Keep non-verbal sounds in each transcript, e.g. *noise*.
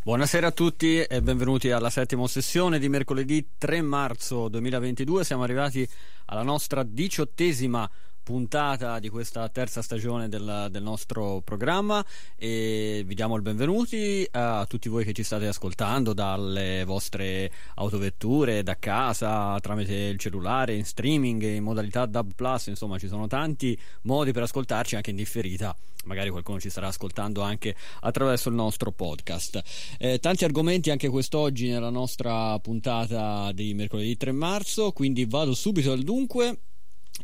Buonasera a tutti e benvenuti alla settima sessione di mercoledì 3 marzo 2022. Siamo arrivati alla nostra diciottesima puntata di questa terza stagione del, del, nostro programma e vi diamo il benvenuti a tutti voi che ci state ascoltando dalle vostre autovetture, da casa, tramite il cellulare, in streaming, in modalità DAB+, insomma ci sono tanti modi per ascoltarci anche in differita magari qualcuno ci starà ascoltando anche attraverso il nostro podcast. Eh, tanti argomenti anche quest'oggi nella nostra puntata di mercoledì 3 marzo, quindi vado subito al dunque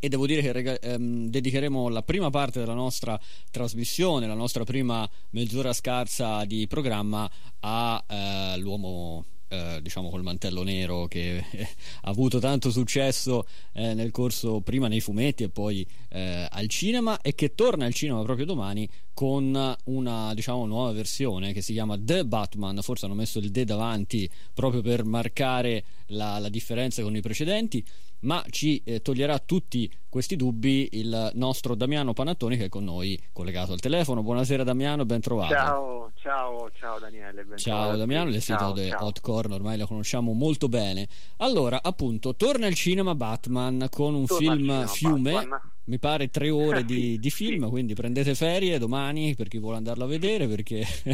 e devo dire che rega- ehm, dedicheremo la prima parte della nostra trasmissione, la nostra prima mezz'ora scarsa di programma all'uomo eh, diciamo col mantello nero che eh, ha avuto tanto successo eh, nel corso prima nei fumetti e poi eh, al cinema e che torna al cinema proprio domani con una diciamo nuova versione che si chiama The Batman. Forse hanno messo il The davanti proprio per marcare la, la differenza con i precedenti ma ci eh, toglierà tutti questi dubbi il nostro Damiano Panattoni che è con noi collegato al telefono. Buonasera Damiano, ben trovato. Ciao, ciao, ciao Daniele. ciao Damiano, le sito di Hot Corn ormai la conosciamo molto bene. Allora, appunto, torna al cinema Batman con un torna film fiume. Batman. Mi pare tre ore di, *laughs* di film, sì. quindi prendete ferie domani per chi vuole andarlo a vedere perché *laughs*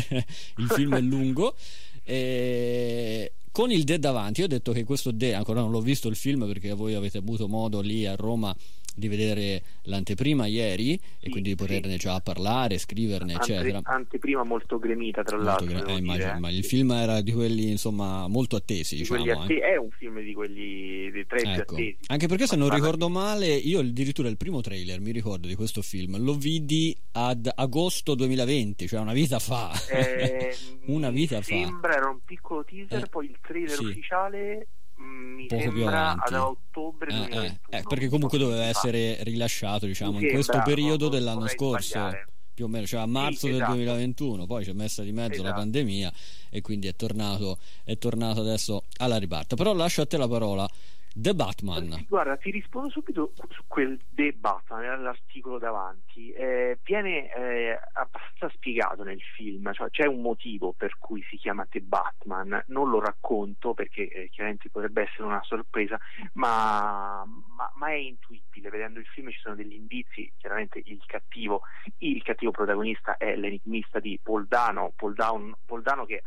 il film è lungo. E con il De davanti, io ho detto che questo De, ancora non l'ho visto il film perché voi avete avuto modo lì a Roma di vedere l'anteprima ieri sì, e quindi di poterne sì. già parlare, scriverne, Ante, eccetera. Anteprima molto gremita, tra molto l'altro. Gre- eh, immagino, ma il film era di quelli insomma molto attesi. Diciamo, atte- eh. È un film di quelli dei tre ecco. attesi. Anche perché se non ricordo male, io addirittura il primo trailer mi ricordo di questo film, lo vidi ad agosto 2020, cioè una vita fa. Eh, *laughs* una vita fa. Sembra era un piccolo teaser, eh, poi il trailer sì. ufficiale mi Poco sembra ad ottobre eh, eh, eh, perché comunque doveva essere rilasciato diciamo in questo periodo non, dell'anno scorso sbagliare. più o meno cioè a marzo sì, esatto. del 2021 poi c'è messa di mezzo esatto. la pandemia e quindi è tornato, è tornato adesso alla riparta però lascio a te la parola The Batman. Guarda, ti rispondo subito su quel The Batman, l'articolo davanti. Eh, viene eh, abbastanza spiegato nel film, cioè c'è un motivo per cui si chiama The Batman. Non lo racconto perché eh, chiaramente potrebbe essere una sorpresa, ma, ma, ma, è intuibile. Vedendo il film ci sono degli indizi. Chiaramente il cattivo, il cattivo protagonista è l'enigmista di Poldano, Poldano, Poldano che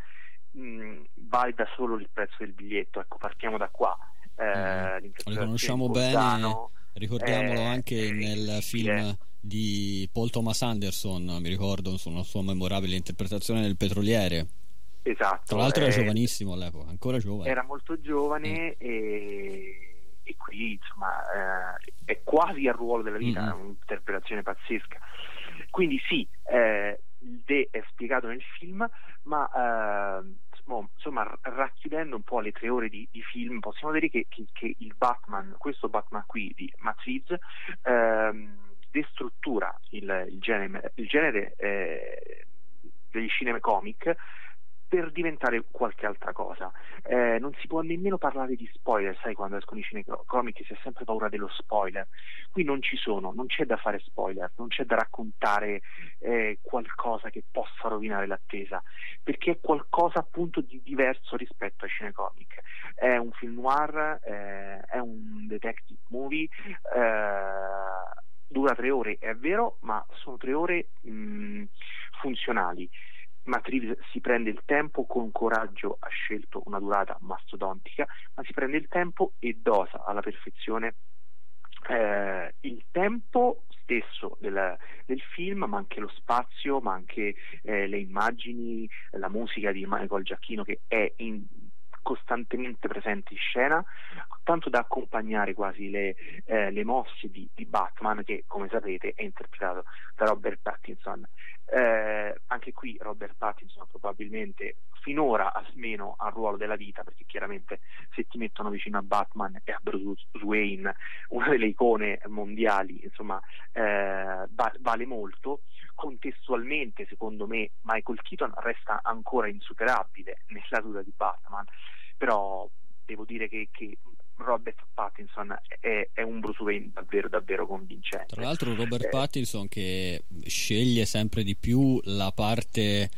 mh, vale da solo il prezzo del biglietto. Ecco, partiamo da qua eh, mm. Lo conosciamo bene, ricordiamolo eh, anche nel film di Paul Thomas Anderson, mi ricordo una sua memorabile interpretazione del petroliere. Esatto. Tra l'altro era eh, giovanissimo all'epoca, ancora giovane. Era molto giovane mm. e, e, qui insomma eh, è quasi al ruolo della vita, mm-hmm. un'interpretazione pazzesca. Quindi sì, eh, il De è spiegato nel film, ma eh, insomma, racchiudendo un po' le tre ore di, di film, possiamo dire che, che, che, il Batman, questo Batman qui di Matt Reeves, ehm, destruttura il, il genere, il genere eh, degli cinema comic per diventare qualche altra cosa. Eh, non si può nemmeno parlare di spoiler, sai quando escono i cinecomic si ha sempre paura dello spoiler. Qui non ci sono, non c'è da fare spoiler, non c'è da raccontare eh, qualcosa che possa rovinare l'attesa, perché è qualcosa appunto di diverso rispetto ai cinecomic. È un film noir, eh, è un detective movie, eh, dura tre ore, è vero, ma sono tre ore mh, funzionali. Matt si prende il tempo, con coraggio ha scelto una durata mastodontica, ma si prende il tempo e dosa alla perfezione. Eh, il tempo stesso del, del, film, ma anche lo spazio, ma anche eh, le immagini, la musica di Michael Giacchino che è in, costantemente presente in scena, tanto da accompagnare quasi le, eh, le mosse di, di, Batman che come sapete è interpretato da Robert Pattinson. Eh, anche qui Robert Pattinson probabilmente finora almeno al ruolo della vita perché chiaramente se ti mettono vicino a Batman e a Bruce Wayne una delle icone mondiali insomma eh, vale molto contestualmente secondo me Michael Keaton resta ancora insuperabile *laughs* nella dura di Batman però devo dire che, che Robert Pattinson è, è, un Bruce Wayne davvero davvero convincente. Tra l'altro Robert eh, Pattinson che sceglie sempre di più la parte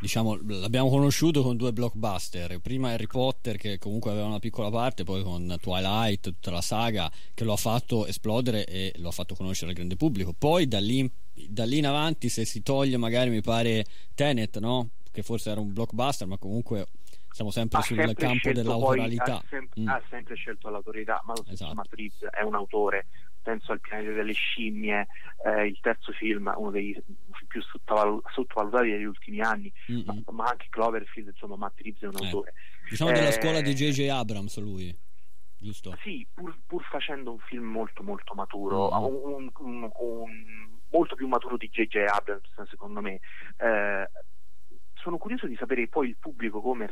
diciamo, l'abbiamo conosciuto con due blockbuster. Prima Harry Potter, che comunque aveva una piccola parte, poi con Twilight, tutta la saga che lo ha fatto esplodere e lo ha fatto conoscere al grande pubblico. Poi da lì, da lì in avanti, se si toglie, magari mi pare Tenet, no? Che forse era un blockbuster, ma comunque siamo sempre ha sul sempre campo dell'autoralità. ha, sem- mm. ha, sempre scelto l'autorità, ma lo stesso esatto. Matrix è un autore. Penso al pianeta delle scimmie, eh, il terzo film, uno dei più sottoval- sottovalutati degli ultimi anni, ma, ma, anche Cloverfield, insomma, Matrix è un eh. autore. Diciamo della scuola di J.J. Abrams lui. Giusto? Sì, pur, pur, facendo un film molto molto maturo, mm-hmm. un, un, un, molto più maturo di J.J. Abrams secondo me. Eh, sono curioso di sapere poi il pubblico come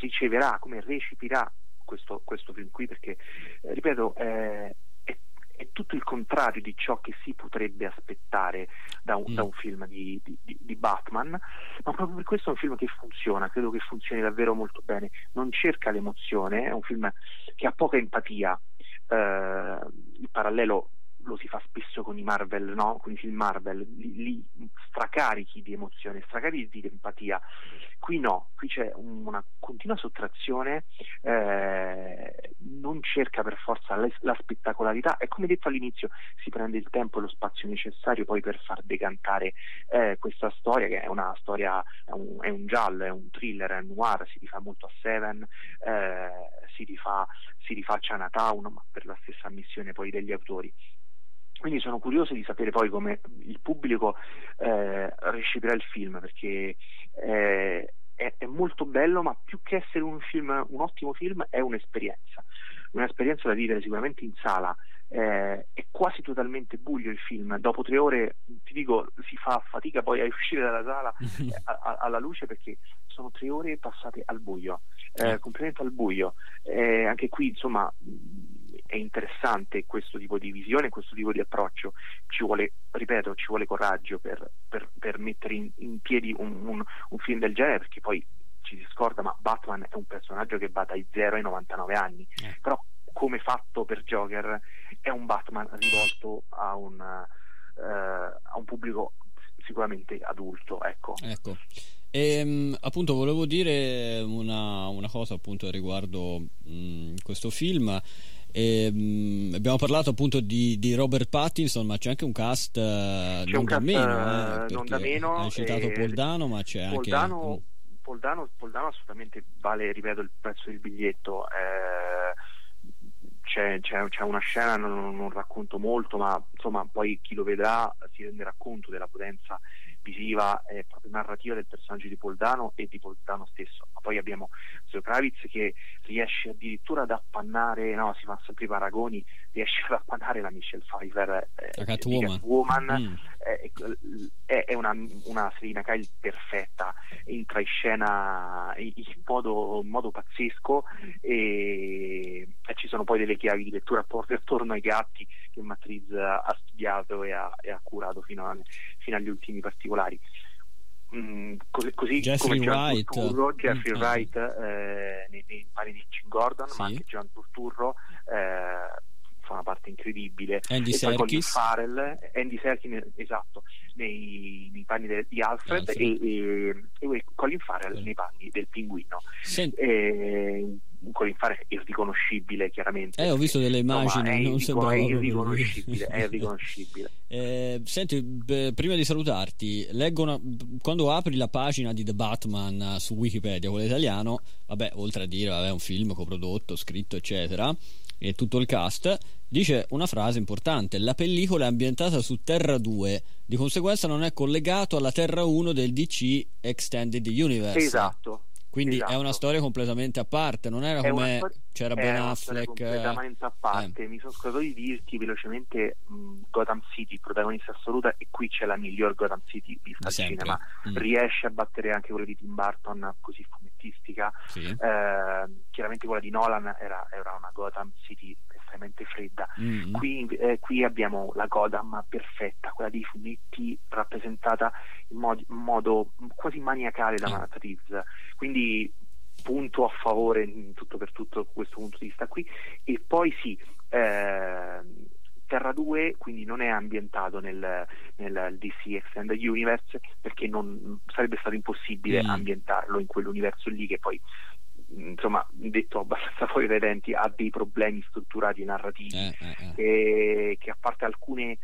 riceverà, come recepirà questo, questo film qui, perché, eh, ripeto, eh, è, è, tutto il contrario di ciò che si potrebbe aspettare da un, mm. da un film di, di, di, Batman, ma proprio per questo è un film che funziona, credo che funzioni davvero molto bene, non cerca l'emozione, è un film che ha poca empatia. Eh, il parallelo lo si fa spesso con i Marvel, no? con i film Marvel, li, li stracarichi di emozione, stracarichi di empatia. Qui no, qui c'è una continua sottrazione, eh, non cerca per forza la, la, spettacolarità e come detto all'inizio si prende il tempo e lo spazio necessario poi per far decantare eh, questa storia che è una storia, è un, è un, giallo, è un thriller, è un noir, si rifà molto a Seven, eh, si, rifà, si rifà a Chinatown, ma per la stessa missione poi degli autori. Quindi sono curioso di sapere poi come il pubblico eh, riceverà il film, perché eh, è, è, molto bello, ma più che essere un film, un ottimo film, è un'esperienza. Un'esperienza da vivere sicuramente in sala. Eh, è quasi totalmente buio il film. Dopo tre ore, ti dico, si fa fatica poi a uscire dalla sala *laughs* eh, a, a, alla luce perché sono tre ore passate al buio, eh, completamente al buio. Eh, anche qui, insomma è interessante questo tipo di visione, questo tipo di approccio, ci vuole, ripeto, ci vuole coraggio per, per, per mettere in, in piedi un, un, un, film del genere, perché poi ci si scorda, ma Batman è un personaggio che va dai 0 ai 99 anni, eh. però come fatto per Joker è un Batman rivolto a un, uh, a un pubblico sicuramente adulto. Ecco. ecco. E, ehm, appunto volevo dire una, una cosa appunto riguardo mh, questo film e, ehm, mh, abbiamo parlato appunto di, di, Robert Pattinson, ma c'è anche un cast uh, c'è non, un da cast, meno, eh, non da meno. Hai citato eh, Poldano, ma c'è Poldano, anche. Poldano, Poldano assolutamente vale, ripeto, il prezzo del biglietto. Eh, c'è, c'è, c'è, una scena, non, non, racconto molto, ma insomma poi chi lo vedrà si renderà conto della potenza visiva e proprio narrativa del personaggio di Poldano e di Poldano stesso. Ma poi abbiamo Zoe Kravitz che riesce addirittura ad appannare, no, si fa sempre i paragoni, riesce ad appannare la Michelle Pfeiffer eh, la Catwoman, Catwoman mm. eh, è, è, una, una Selina Kyle perfetta, entra in scena in, modo, in modo pazzesco e, e, ci sono poi delle chiavi di lettura attorno ai gatti che Matriz ha studiato e ha, e ha curato fino, a, fino agli ultimi particolari. Mm, così, così Jeffrey come Wright, Turturro, Jeffrey mm, Wright eh, nei, nei panni di Jim Gordon, sì. ma anche John Turturro eh, parte incredibile. Andy Serkis. Farrell, Andy Serkis, esatto, nei, nei panni de, di Alfred, Alfred. E, e, e, Colin Farrell sì. nei panni del pinguino. Sent- e, Colin Farrell è irriconoscibile chiaramente. Eh, ho visto delle immagini, insomma, non è, sembrava è irriconoscibile, è irriconoscibile. *laughs* eh, senti, beh, prima di salutarti, leggo una, quando apri la pagina di The Batman su Wikipedia, quello italiano, vabbè, oltre a dire, vabbè, un film coprodotto, scritto, eccetera, e tutto il cast, dice una frase importante: la pellicola è ambientata su Terra 2, di conseguenza non è collegato alla Terra 1 del DC Extended Universe. Esatto. Quindi esatto. è una storia completamente a parte, non era come storia, c'era Ben Affleck. completamente a parte. Eh. Mi sono scordato di dirti velocemente mh, Gotham City, protagonista assoluta, e qui c'è la miglior Gotham City vista al cinema. Mm. Riesce a battere anche quella di Tim Burton, così fumettistica. Sì. Eh, chiaramente quella di Nolan era, era una Gotham City estremamente fredda. Mm-hmm. Qui, eh, qui, abbiamo la Gotham perfetta, quella dei fumetti rappresentata in, mod- in modo quasi maniacale da mm. Matt Quindi punto a favore in tutto per tutto questo punto di vista qui. E poi sì, eh, Terra due, quindi non è ambientato nel, nel DC Extended Universe perché non, sarebbe stato impossibile mm. ambientarlo in quell'universo lì che poi insomma detto abbastanza *laughs* fuori dai denti ha dei problemi strutturati narrativi eh, eh, eh. che a parte alcune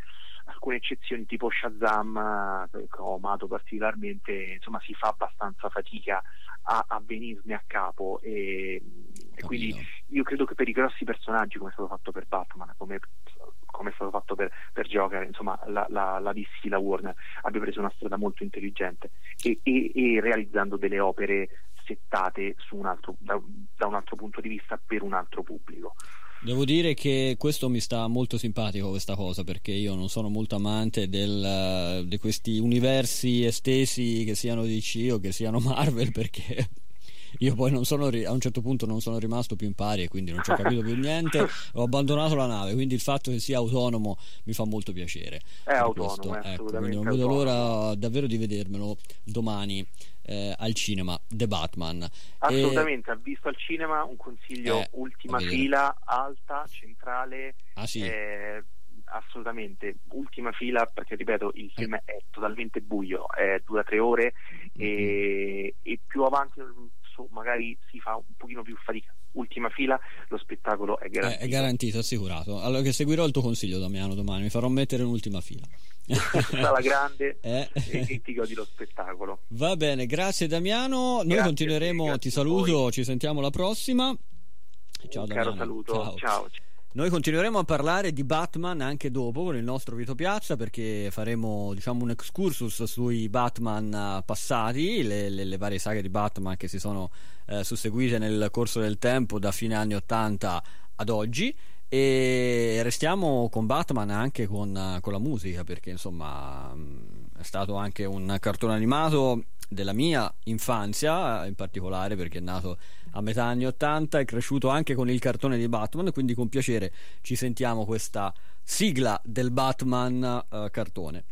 alcune eccezioni tipo Shazam che ho amato particolarmente insomma si fa abbastanza fatica a, a venirne a capo. E, e quindi io credo che per i grossi personaggi come è stato fatto per Batman come, come è stato fatto per, per Joker insomma la, la, la DC, la Warner abbia preso una strada molto intelligente. E, e, e realizzando delle opere settate un altro, da, da un altro punto di vista per un altro pubblico. Devo dire che questo mi sta molto simpatico questa cosa perché io non sono molto amante del, di questi universi estesi che siano DC o che siano Marvel perché io poi non sono a un certo punto non sono rimasto più in pari e quindi non ci ho capito più niente. *laughs* Ho abbandonato la nave quindi il fatto che sia autonomo mi fa molto piacere. È autonomo è ecco, quindi non vedo l'ora davvero di vedermelo domani eh, al cinema The Batman. Assolutamente e... ha visto al cinema un consiglio eh, ultima fila alta centrale ah, sì. eh, assolutamente ultima fila perché ripeto il film è totalmente buio dura tre ore mm-hmm. e, e, più avanti basso magari si fa un pochino più fatica. Ultima fila, lo spettacolo è garantito. È, è garantito, assicurato. Allora che seguirò il tuo consiglio Damiano domani, mi farò mettere in ultima fila. *laughs* Sala grande *laughs* eh. e, e ti godi lo spettacolo. Va bene, grazie Damiano. Noi grazie continueremo, ti saluto, ci sentiamo la prossima. Ciao un Damiano. Caro saluto, ciao. ciao. Noi continueremo a parlare di Batman anche dopo con il nostro Vito Piazza perché faremo diciamo, un excursus sui Batman eh, passati, le, le, le, varie saghe di Batman che si sono eh, susseguite nel corso del tempo da fine anni 80 ad oggi. E restiamo con Batman anche con, con la musica perché insomma mm, è stato anche un cartone animato della mia infanzia in particolare perché è nato a metà anni 80 è cresciuto anche con il cartone di Batman quindi con piacere ci sentiamo questa sigla del Batman uh, cartone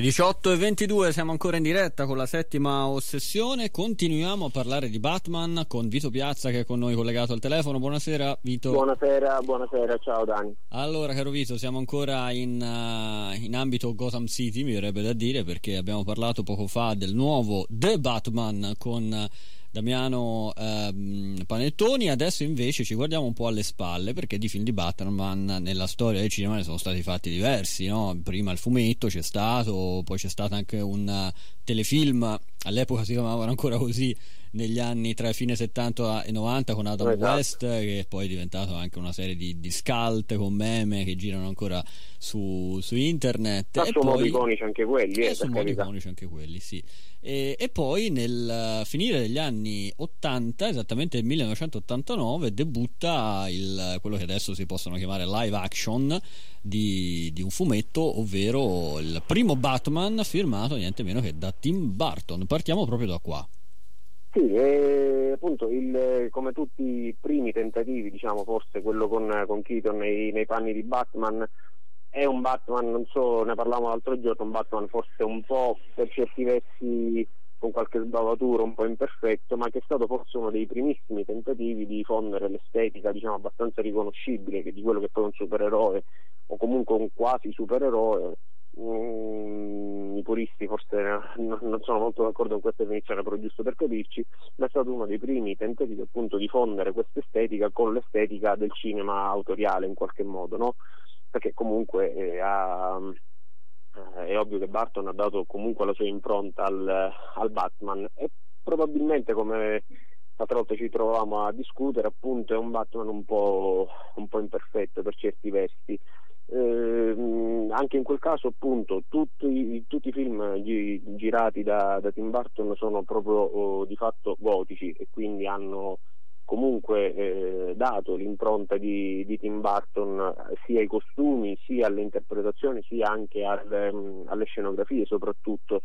18 e 22 siamo ancora in diretta con la settima ossessione. Continuiamo a parlare di Batman con Vito Piazza che è con noi collegato al telefono. Buonasera Vito. Buonasera, buonasera, ciao Dani. Allora, caro Vito, siamo ancora in, uh, in ambito Gotham City, mi verrebbe da dire, perché abbiamo parlato poco fa del nuovo The Batman con. Uh, Damiano ehm, Panettoni. Adesso invece ci guardiamo un po' alle spalle perché di film di Batman nella storia del cinema ne sono stati fatti diversi. No? Prima il fumetto c'è stato, poi c'è stato anche un telefilm, all'epoca si chiamavano ancora così, negli anni tra fine 70 e 90 con Adam esatto. West, che poi è diventato anche una serie di, di scalt con meme che girano ancora su, su internet. Ma e sono poi, iconici anche quelli, eh, sono iconici anche quelli, sì. E, e, poi nel finire degli anni 80, esattamente nel 1989, debutta il, quello che adesso si possono chiamare live action di, di, un fumetto, ovvero il primo Batman firmato niente meno che da Tim Burton. Partiamo proprio da qua. Sì, e appunto il, come tutti i primi tentativi, diciamo forse quello con, con Keaton nei, nei, panni di Batman, è un Batman, non so, ne parlavamo l'altro giorno, un Batman forse un po' per certi versi con qualche sbavatura un po' imperfetto, ma che è stato forse uno dei primissimi tentativi di fondere l'estetica diciamo abbastanza riconoscibile di quello che poi è un supereroe o comunque un quasi supereroe Mm, i puristi forse non sono molto d'accordo con questa definizione, però giusto per capirci, ma è stato uno dei primi tentativi appunto di fondere questa estetica con l'estetica del cinema autoriale in qualche modo, no? perché comunque eh, ha, eh, è ovvio che Barton ha dato comunque la sua impronta al, al Batman e probabilmente come l'altra volta ci trovavamo a discutere appunto è un Batman un po', un po imperfetto per certi versi eh, anche in quel caso appunto tutti, tutti i film gi, girati da, da, Tim Burton sono proprio oh, di fatto gotici e quindi hanno comunque eh, dato l'impronta di, di, Tim Burton sia ai costumi sia alle interpretazioni sia anche alle, mm, alle scenografie soprattutto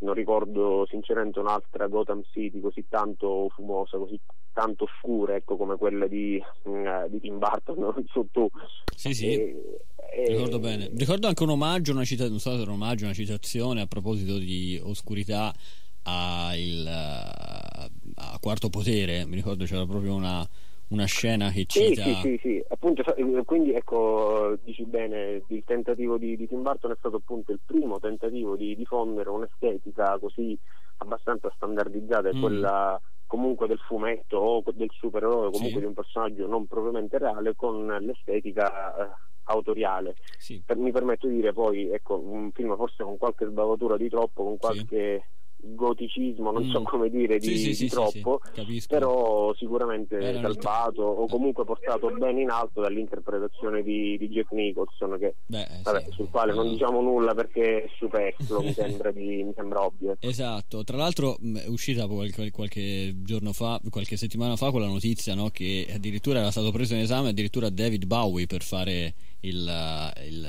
non ricordo sinceramente un'altra Gotham City così tanto fumosa, così tanto scura ecco, come quella di, uh, di Tim Burton, non so tu. Sì, sì, e, ricordo bene. Ricordo anche un omaggio, una cita- so un omaggio, una citazione a proposito di oscurità a, il, a Quarto Potere, mi ricordo c'era proprio una una scena che cita sì, sì, sì, sì. Appunto, eh, quindi ecco dici bene il tentativo di, di, Tim Burton è stato appunto il primo tentativo di diffondere un'estetica così abbastanza standardizzata mm. quella comunque del fumetto o del supereroe comunque sì. di un personaggio non propriamente reale con l'estetica eh, autoriale sì. per, mi permetto di dire poi ecco un film forse con qualche sbavatura di troppo con qualche goticismo, non mm. so come dire, di, sì, sì, di troppo, però sicuramente Era salvato o comunque portato bene in alto dall'interpretazione di, di Jack Nicholson, che, Beh, vabbè, sul quale non diciamo nulla perché è superfluo, mi, *laughs* sembra di, mi sembra ovvio. Esatto, tra l'altro è uscita qualche, qualche, giorno fa, qualche settimana fa con la notizia no, che addirittura era stato preso in esame addirittura David Bowie per fare il, il,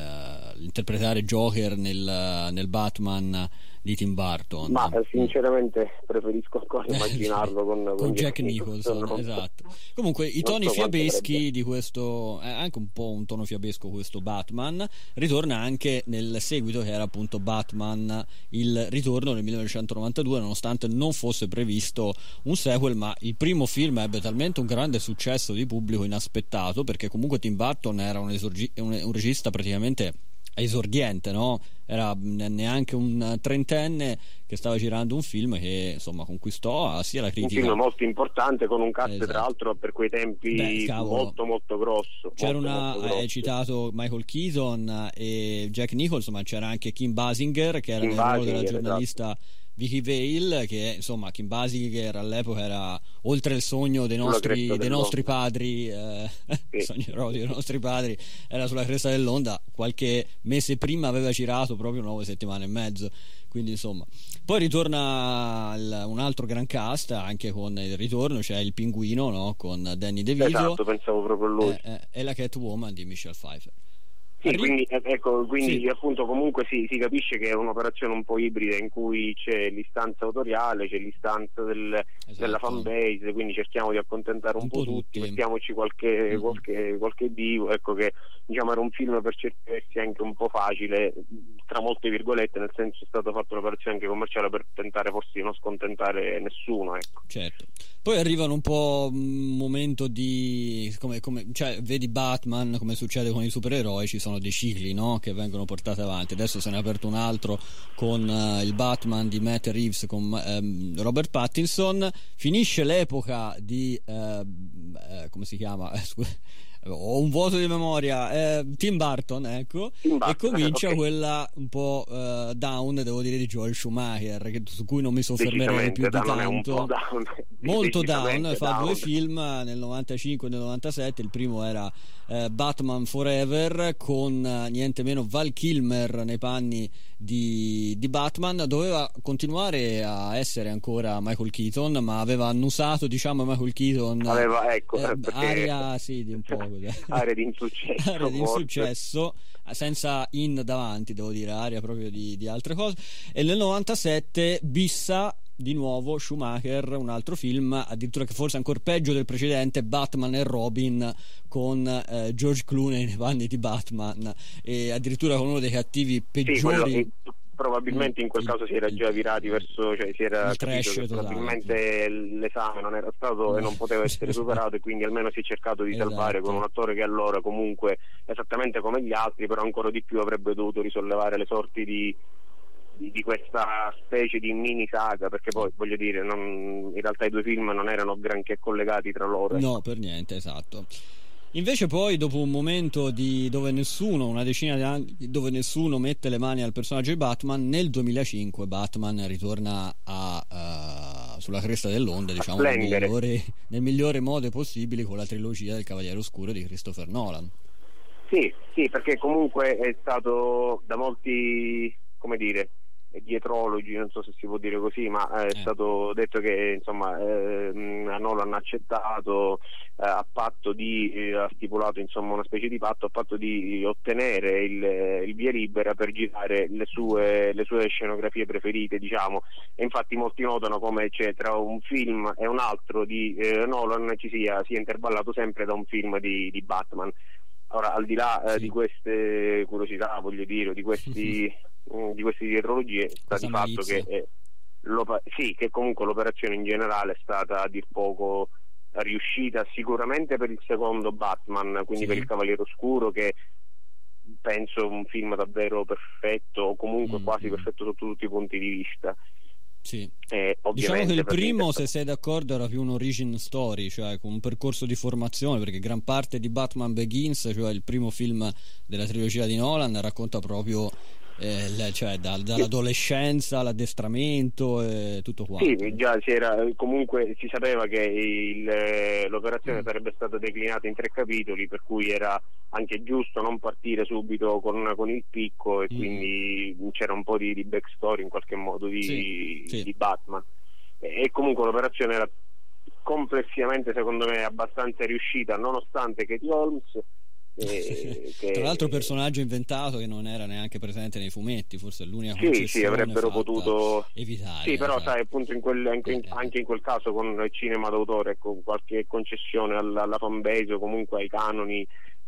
l'interpretare Joker nel, nel Batman di Tim Burton. Ma eh, sinceramente preferisco ancora *laughs* immaginarlo con, con, con, Jack Nicholson. Nicholson esatto. Comunque i toni so fiabeschi di questo, è anche un po' un tono fiabesco questo Batman, ritorna anche nel seguito che era appunto Batman il ritorno nel 1992 nonostante non fosse previsto un sequel ma il primo film ebbe talmente un grande successo di pubblico inaspettato perché comunque Tim Burton era un, esorgi- un, un regista praticamente esordiente, no? Era neanche un trentenne che stava girando un film che insomma conquistò sia la critica. Un film molto importante con un cast esatto. tra l'altro per quei tempi Beh, molto molto grosso. C'era molto, una, molto hai citato Michael Keaton e Jack Nicholson, ma c'era anche Kim Basinger che era Kim nel ruolo della esatto. giornalista. Esatto Vicky Vale, che insomma Kim Basinger all'epoca era oltre il sogno dei nostri, dei nostri padri, eh, *laughs* sì. sogno erotico dei nostri padri, era sulla cresta dell'onda. Qualche mese prima aveva girato proprio nove settimane e mezzo. Quindi insomma, poi ritorna il, un altro gran cast anche con il ritorno, c'è il pinguino no? con Danny DeVito. Esatto, pensavo proprio a lui. Eh, eh, e la Catwoman di Michelle Pfeiffer. Sì, quindi, eh, ecco, quindi sì. appunto comunque si, si, capisce che è un'operazione un po' ibrida in cui c'è l'istanza autoriale, c'è l'istanza del, esatto. della fanbase, quindi cerchiamo di accontentare un, un po', tutti, tutti, mettiamoci qualche, mm-hmm. qualche, qualche divo, ecco che diciamo era un film per certi versi anche un po' facile, tra molte virgolette, nel senso è stata fatta un'operazione anche commerciale per tentare forse di non scontentare nessuno. Ecco. Certo. Poi arrivano un po' un momento di come, come, cioè, vedi Batman come succede con i supereroi, ci sono dei cicli no? che vengono portati avanti. Adesso se ne è aperto un altro con uh, il Batman di Matt Reeves con um, Robert Pattinson. Finisce l'epoca di uh, uh, come si chiama? *laughs* ho un vuoto di memoria eh, Tim Burton ecco Tim Burton, e comincia okay. quella un po' uh, down devo dire di Joel Schumacher che, su cui non mi soffermerei più di tanto down. *laughs* molto down fa down. due film nel 95 e nel 97 il primo era uh, Batman Forever con uh, niente meno Val Kilmer nei panni di, di, Batman. Doveva continuare a essere ancora Michael Keaton ma aveva annusato diciamo Michael Keaton aveva ecco eh, aria sì di un po' *laughs* area di *laughs* insuccesso area di insuccesso senza in davanti devo dire aria proprio di, di altre cose. E nel 97 bissa di nuovo Schumacher, un altro film, addirittura che forse ancora peggio del precedente, Batman e Robin con eh, George Clooney nei panni di Batman e addirittura con uno dei cattivi peggiori. Sì, probabilmente in quel caso si era già virati verso, cioè si era capito che probabilmente l'esame non era stato e non poteva essere *laughs* superato e quindi almeno si è cercato di esatto. salvare con un attore che allora comunque esattamente come gli altri però ancora di più avrebbe dovuto risollevare le sorti di, di, questa specie di mini saga perché poi voglio dire non, in realtà i due film non erano granché collegati tra loro. No, per niente, esatto. Invece poi dopo un momento di, dove nessuno, una decina di anni, dove nessuno mette le mani al personaggio di Batman, nel 2005 Batman ritorna a, uh, sulla cresta dell'onda, diciamo, nel migliore, nel migliore modo possibile con la trilogia del Cavaliere Oscuro di Christopher Nolan. Sì, sì, perché comunque è stato da molti, come dire, dietrologi, non so se si può dire così, ma è eh. stato detto che insomma eh, Nolan ha accettato eh, a patto di eh, ha stipulato insomma una specie di patto a patto di ottenere il, il via libera per girare le sue, le sue, scenografie preferite, diciamo. E infatti molti notano come c'è tra un film e un altro di eh, Nolan ci sia, sia intervallato sempre da un film di, di Batman. Ora, al di là eh, sì. di queste curiosità, voglio dire, di questi *laughs* Mm, di queste dietrologie sta di fatto che, eh, sì, che comunque l'operazione in generale è stata a dir poco riuscita sicuramente per il secondo Batman, quindi sì. per il Cavaliere Oscuro che penso un film davvero perfetto o comunque mm, quasi mm. perfetto sotto tutti i punti di vista. Sì. Eh, diciamo che il primo, se sei d'accordo, era più un origin story, cioè con un percorso di formazione, perché gran parte di Batman Begins, cioè il primo film della trilogia di Nolan, racconta proprio eh, cioè da, dall'adolescenza all'addestramento e tutto quanto. Sì, già era, comunque si sapeva che il, l'operazione mm. sarebbe stata declinata in tre capitoli, per cui era anche giusto non partire subito con, con il picco e mm. quindi c'era un po' di, di backstory in qualche modo di, sì, sì. di Batman. E, e comunque l'operazione era complessivamente secondo me abbastanza riuscita nonostante Katie Holmes *laughs* eh, che... Tra l'altro personaggio inventato che non era neanche presente nei fumetti, forse è l'unica Sì, sì, avrebbero potuto evitare. Sì, però cioè. sai, appunto in quel, anche, in, eh, eh. anche, in, quel caso con il cinema d'autore, con qualche concessione alla, alla fanbase o comunque ai canoni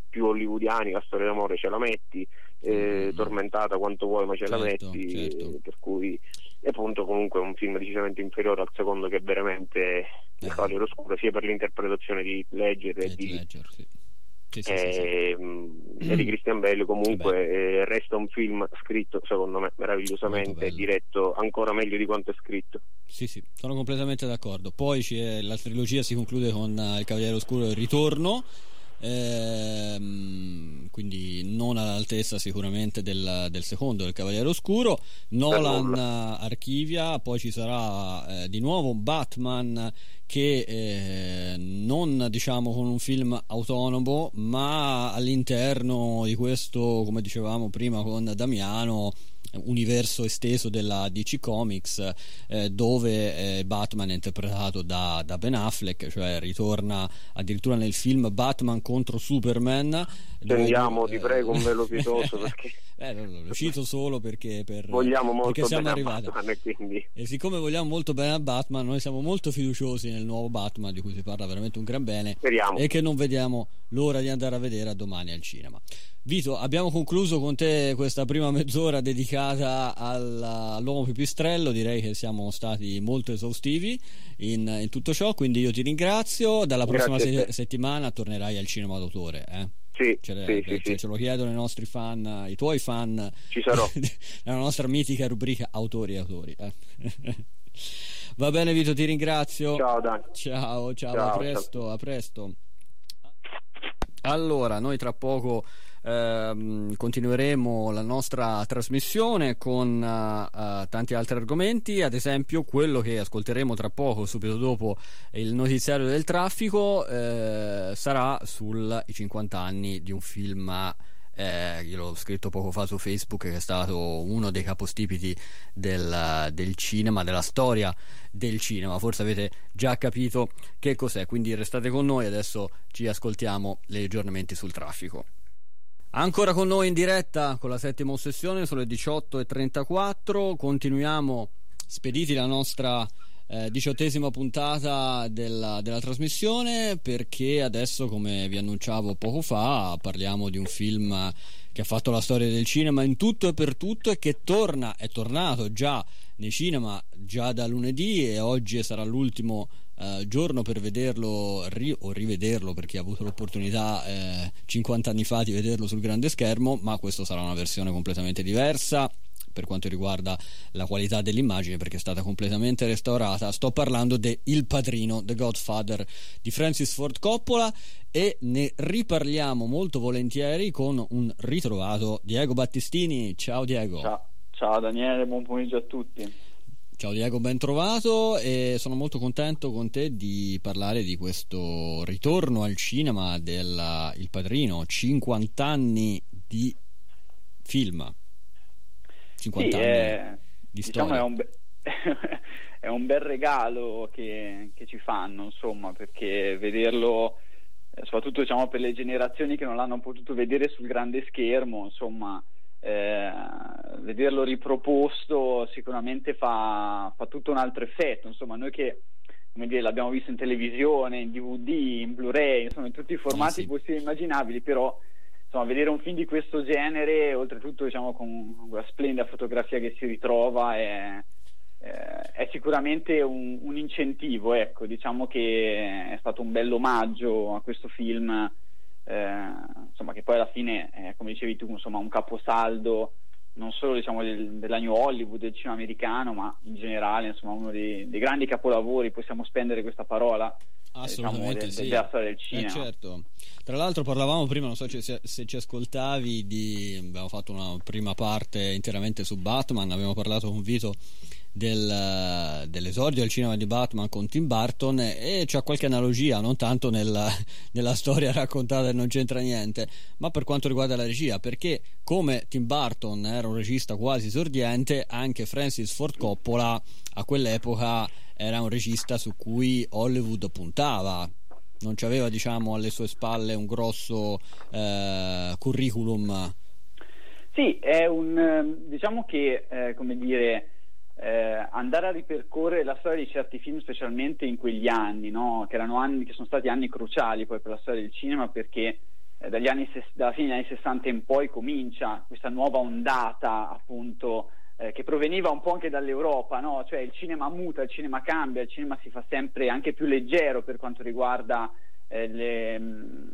più hollywoodiani, la storia d'amore ce la metti, eh, mm. tormentata quanto vuoi ma ce certo, la metti, certo. per cui e appunto comunque è un film decisamente inferiore al secondo che è veramente eh. Cavaliere Oscuro sia per l'interpretazione di Ledger e di, Ledger, sì sì, sì, e, sì, di Christian Bell comunque eh, resta un film scritto secondo me meravigliosamente diretto ancora meglio di quanto è scritto. Sì sì sono completamente d'accordo. Poi la trilogia si conclude con uh, il Cavaliere Oscuro e il ritorno. Ehm, quindi non all'altezza sicuramente del, del, secondo del Cavaliere Oscuro. Nolan archivia poi ci sarà eh, di nuovo Batman che eh, non diciamo con un film autonomo ma all'interno di questo come dicevamo prima con Damiano universo esteso della DC Comics eh, dove eh, Batman è interpretato da, da, Ben Affleck cioè ritorna addirittura nel film Batman contro Superman Andiamo, ti prego, un velo *laughs* pietoso perché eh, lo cito solo perché, per, vogliamo molto perché siamo arrivati. Batman, e, quindi... e siccome vogliamo molto bene a Batman, noi siamo molto fiduciosi nel nuovo Batman di cui si parla veramente un gran bene Speriamo. e che non vediamo l'ora di andare a vedere a domani al cinema. Vito, abbiamo concluso con te questa prima mezz'ora dedicata all'uomo pipistrello. Direi che siamo stati molto esaustivi in, in tutto ciò. Quindi io ti ringrazio. Dalla prossima se- settimana tornerai al cinema d'autore. Eh? Sì, sì, ce, sì, ce lo chiedono i nostri fan, i tuoi fan. Ci sarò. *laughs* nella nostra mitica rubrica Autori e Autori. Eh. *laughs* Va bene, Vito, ti ringrazio. Ciao, Dan. Ciao, ciao, ciao a presto, ciao. a presto. Allora, noi tra poco ehm, continueremo la nostra trasmissione con uh, tanti altri argomenti, ad esempio quello che ascolteremo tra poco, subito dopo il notiziario del traffico, eh, sarà sui 50 anni di un film eh, io l'ho scritto poco fa su Facebook che è stato uno dei capostipiti del, del, cinema, della storia del cinema. Forse avete già capito che cos'è, quindi restate con noi. Adesso ci ascoltiamo gli aggiornamenti sul traffico. Ancora con noi in diretta con la settima ossessione, sono le 18.34. Continuiamo spediti la nostra eh, diciottesima puntata della, della, trasmissione perché adesso, come vi annunciavo poco fa, parliamo di un film che ha fatto la storia del cinema in tutto e per tutto e che torna, è tornato già nei cinema già da lunedì e oggi sarà l'ultimo eh, giorno per vederlo ri- o rivederlo perché ha avuto l'opportunità eh, 50 anni fa di vederlo sul grande schermo, ma questo sarà una versione completamente diversa per quanto riguarda la qualità dell'immagine perché è stata completamente restaurata. Sto parlando di Il Padrino, The Godfather di Francis Ford Coppola e ne riparliamo molto volentieri con un ritrovato Diego Battistini. Ciao Diego. Ciao, Ciao Daniele, buon pomeriggio a tutti. Ciao Diego, ben trovato e sono molto contento con te di parlare di questo ritorno al cinema del Il Padrino, 50 anni di film. 50 sì, anni è, di diciamo storia. È un, be- *laughs* è un bel regalo che, che, ci fanno, insomma, perché vederlo, eh, soprattutto diciamo, per le generazioni che non l'hanno potuto vedere sul grande schermo, insomma, eh, vederlo riproposto sicuramente fa, fa, tutto un altro effetto. Insomma, noi che dire, l'abbiamo visto in televisione, in DVD, in Blu-ray, insomma, in tutti i formati sì, sì. possibili e immaginabili, però insomma, vedere un film di questo genere, oltretutto diciamo, con quella splendida fotografia che si ritrova, è, è sicuramente un, un, incentivo. Ecco. Diciamo che è stato un bel omaggio a questo film, eh, insomma, che poi alla fine, eh, come dicevi tu, insomma, un caposaldo non solo diciamo, del, della New Hollywood, del cinema americano, ma in generale insomma, uno dei, dei grandi capolavori, possiamo spendere questa parola Assolutamente diciamo, sì. della storia del cinema. Eh, certo. Tra l'altro parlavamo prima, non so se, se, ci ascoltavi, di, abbiamo fatto una prima parte interamente su Batman, abbiamo parlato con Vito del, dell'esordio al cinema di Batman con Tim Burton e c'è qualche analogia, non tanto nella, *laughs* nella storia raccontata e non c'entra niente, ma per quanto riguarda la regia, perché come Tim Burton era un regista quasi esordiente, anche Francis Ford Coppola a quell'epoca era un regista su cui Hollywood puntava. Non aveva, diciamo, alle sue spalle un grosso eh, curriculum. Sì, è un diciamo che eh, come dire eh, andare a ripercorrere la storia di certi film, specialmente in quegli anni, no? che anni che sono stati anni cruciali poi per la storia del cinema, perché eh, dagli anni, dalla fine degli anni 60 in poi comincia questa nuova ondata appunto eh, che proveniva un po' anche dall'Europa, no? cioè il cinema muta, il cinema cambia, il cinema si fa sempre anche più leggero per quanto riguarda eh, le,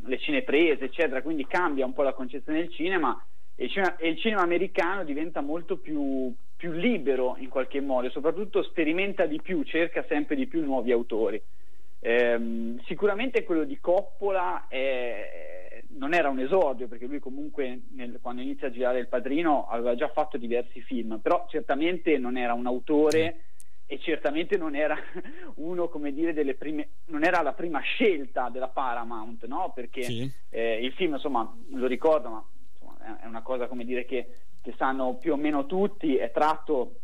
le cineprese, eccetera, quindi cambia un po' la concezione del cinema e il cinema, e il cinema americano diventa molto più, più libero in qualche modo, soprattutto sperimenta di più, cerca sempre di più nuovi autori. Eh, sicuramente quello di Coppola è, non era un esordio perché lui comunque nel, quando inizia a girare Il Padrino aveva già fatto diversi film, però certamente non era un autore e certamente non era *laughs* uno come dire delle prime non era la prima scelta della Paramount, no? Perché sì. eh, il film insomma lo ricordo, ma è una cosa come dire che che sanno più o meno tutti, è tratto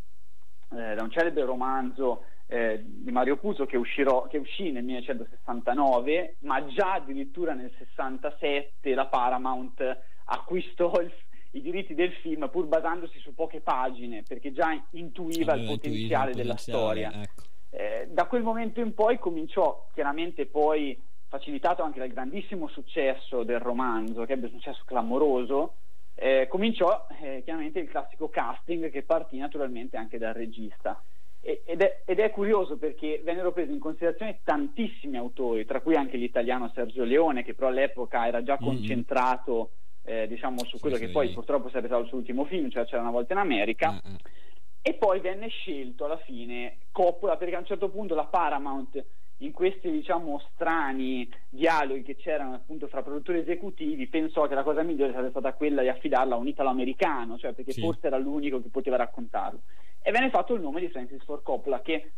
eh, da un celebre romanzo eh, di Mario Puzo che, uscirò, che, uscì nel 1969, ma già addirittura nel 67 la Paramount acquistò il, i diritti del film pur basandosi su poche pagine, perché già intuiva il potenziale, della storia. Ecco. Eh, da quel momento in poi cominciò chiaramente poi facilitato anche dal grandissimo successo del romanzo, che ebbe un successo clamoroso, eh, cominciò eh, chiaramente il classico casting che partì naturalmente anche dal regista. ed, è, ed, è, curioso perché vennero presi in considerazione tantissimi autori, tra cui anche l'italiano Sergio Leone, che però all'epoca era già mm-hmm. concentrato mm-hmm. diciamo, su quello sì, che sì. poi purtroppo sarebbe stato il suo ultimo film, cioè C'era una volta in America. Mm-hmm. E poi venne scelto alla fine Coppola perché a un certo punto la Paramount in questi diciamo strani dialoghi che c'erano appunto fra produttori esecutivi pensò che la cosa migliore sarebbe stata quella di affidarla a un italo-americano, cioè perché sì. forse era l'unico che poteva raccontarlo. E venne fatto il nome di Francis Ford Coppola che eh,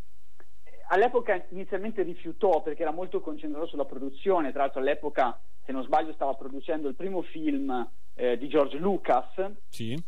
all'epoca inizialmente rifiutò perché era molto concentrato sulla produzione, tra l'altro all'epoca se non sbaglio stava producendo il primo film eh, di George Lucas sì.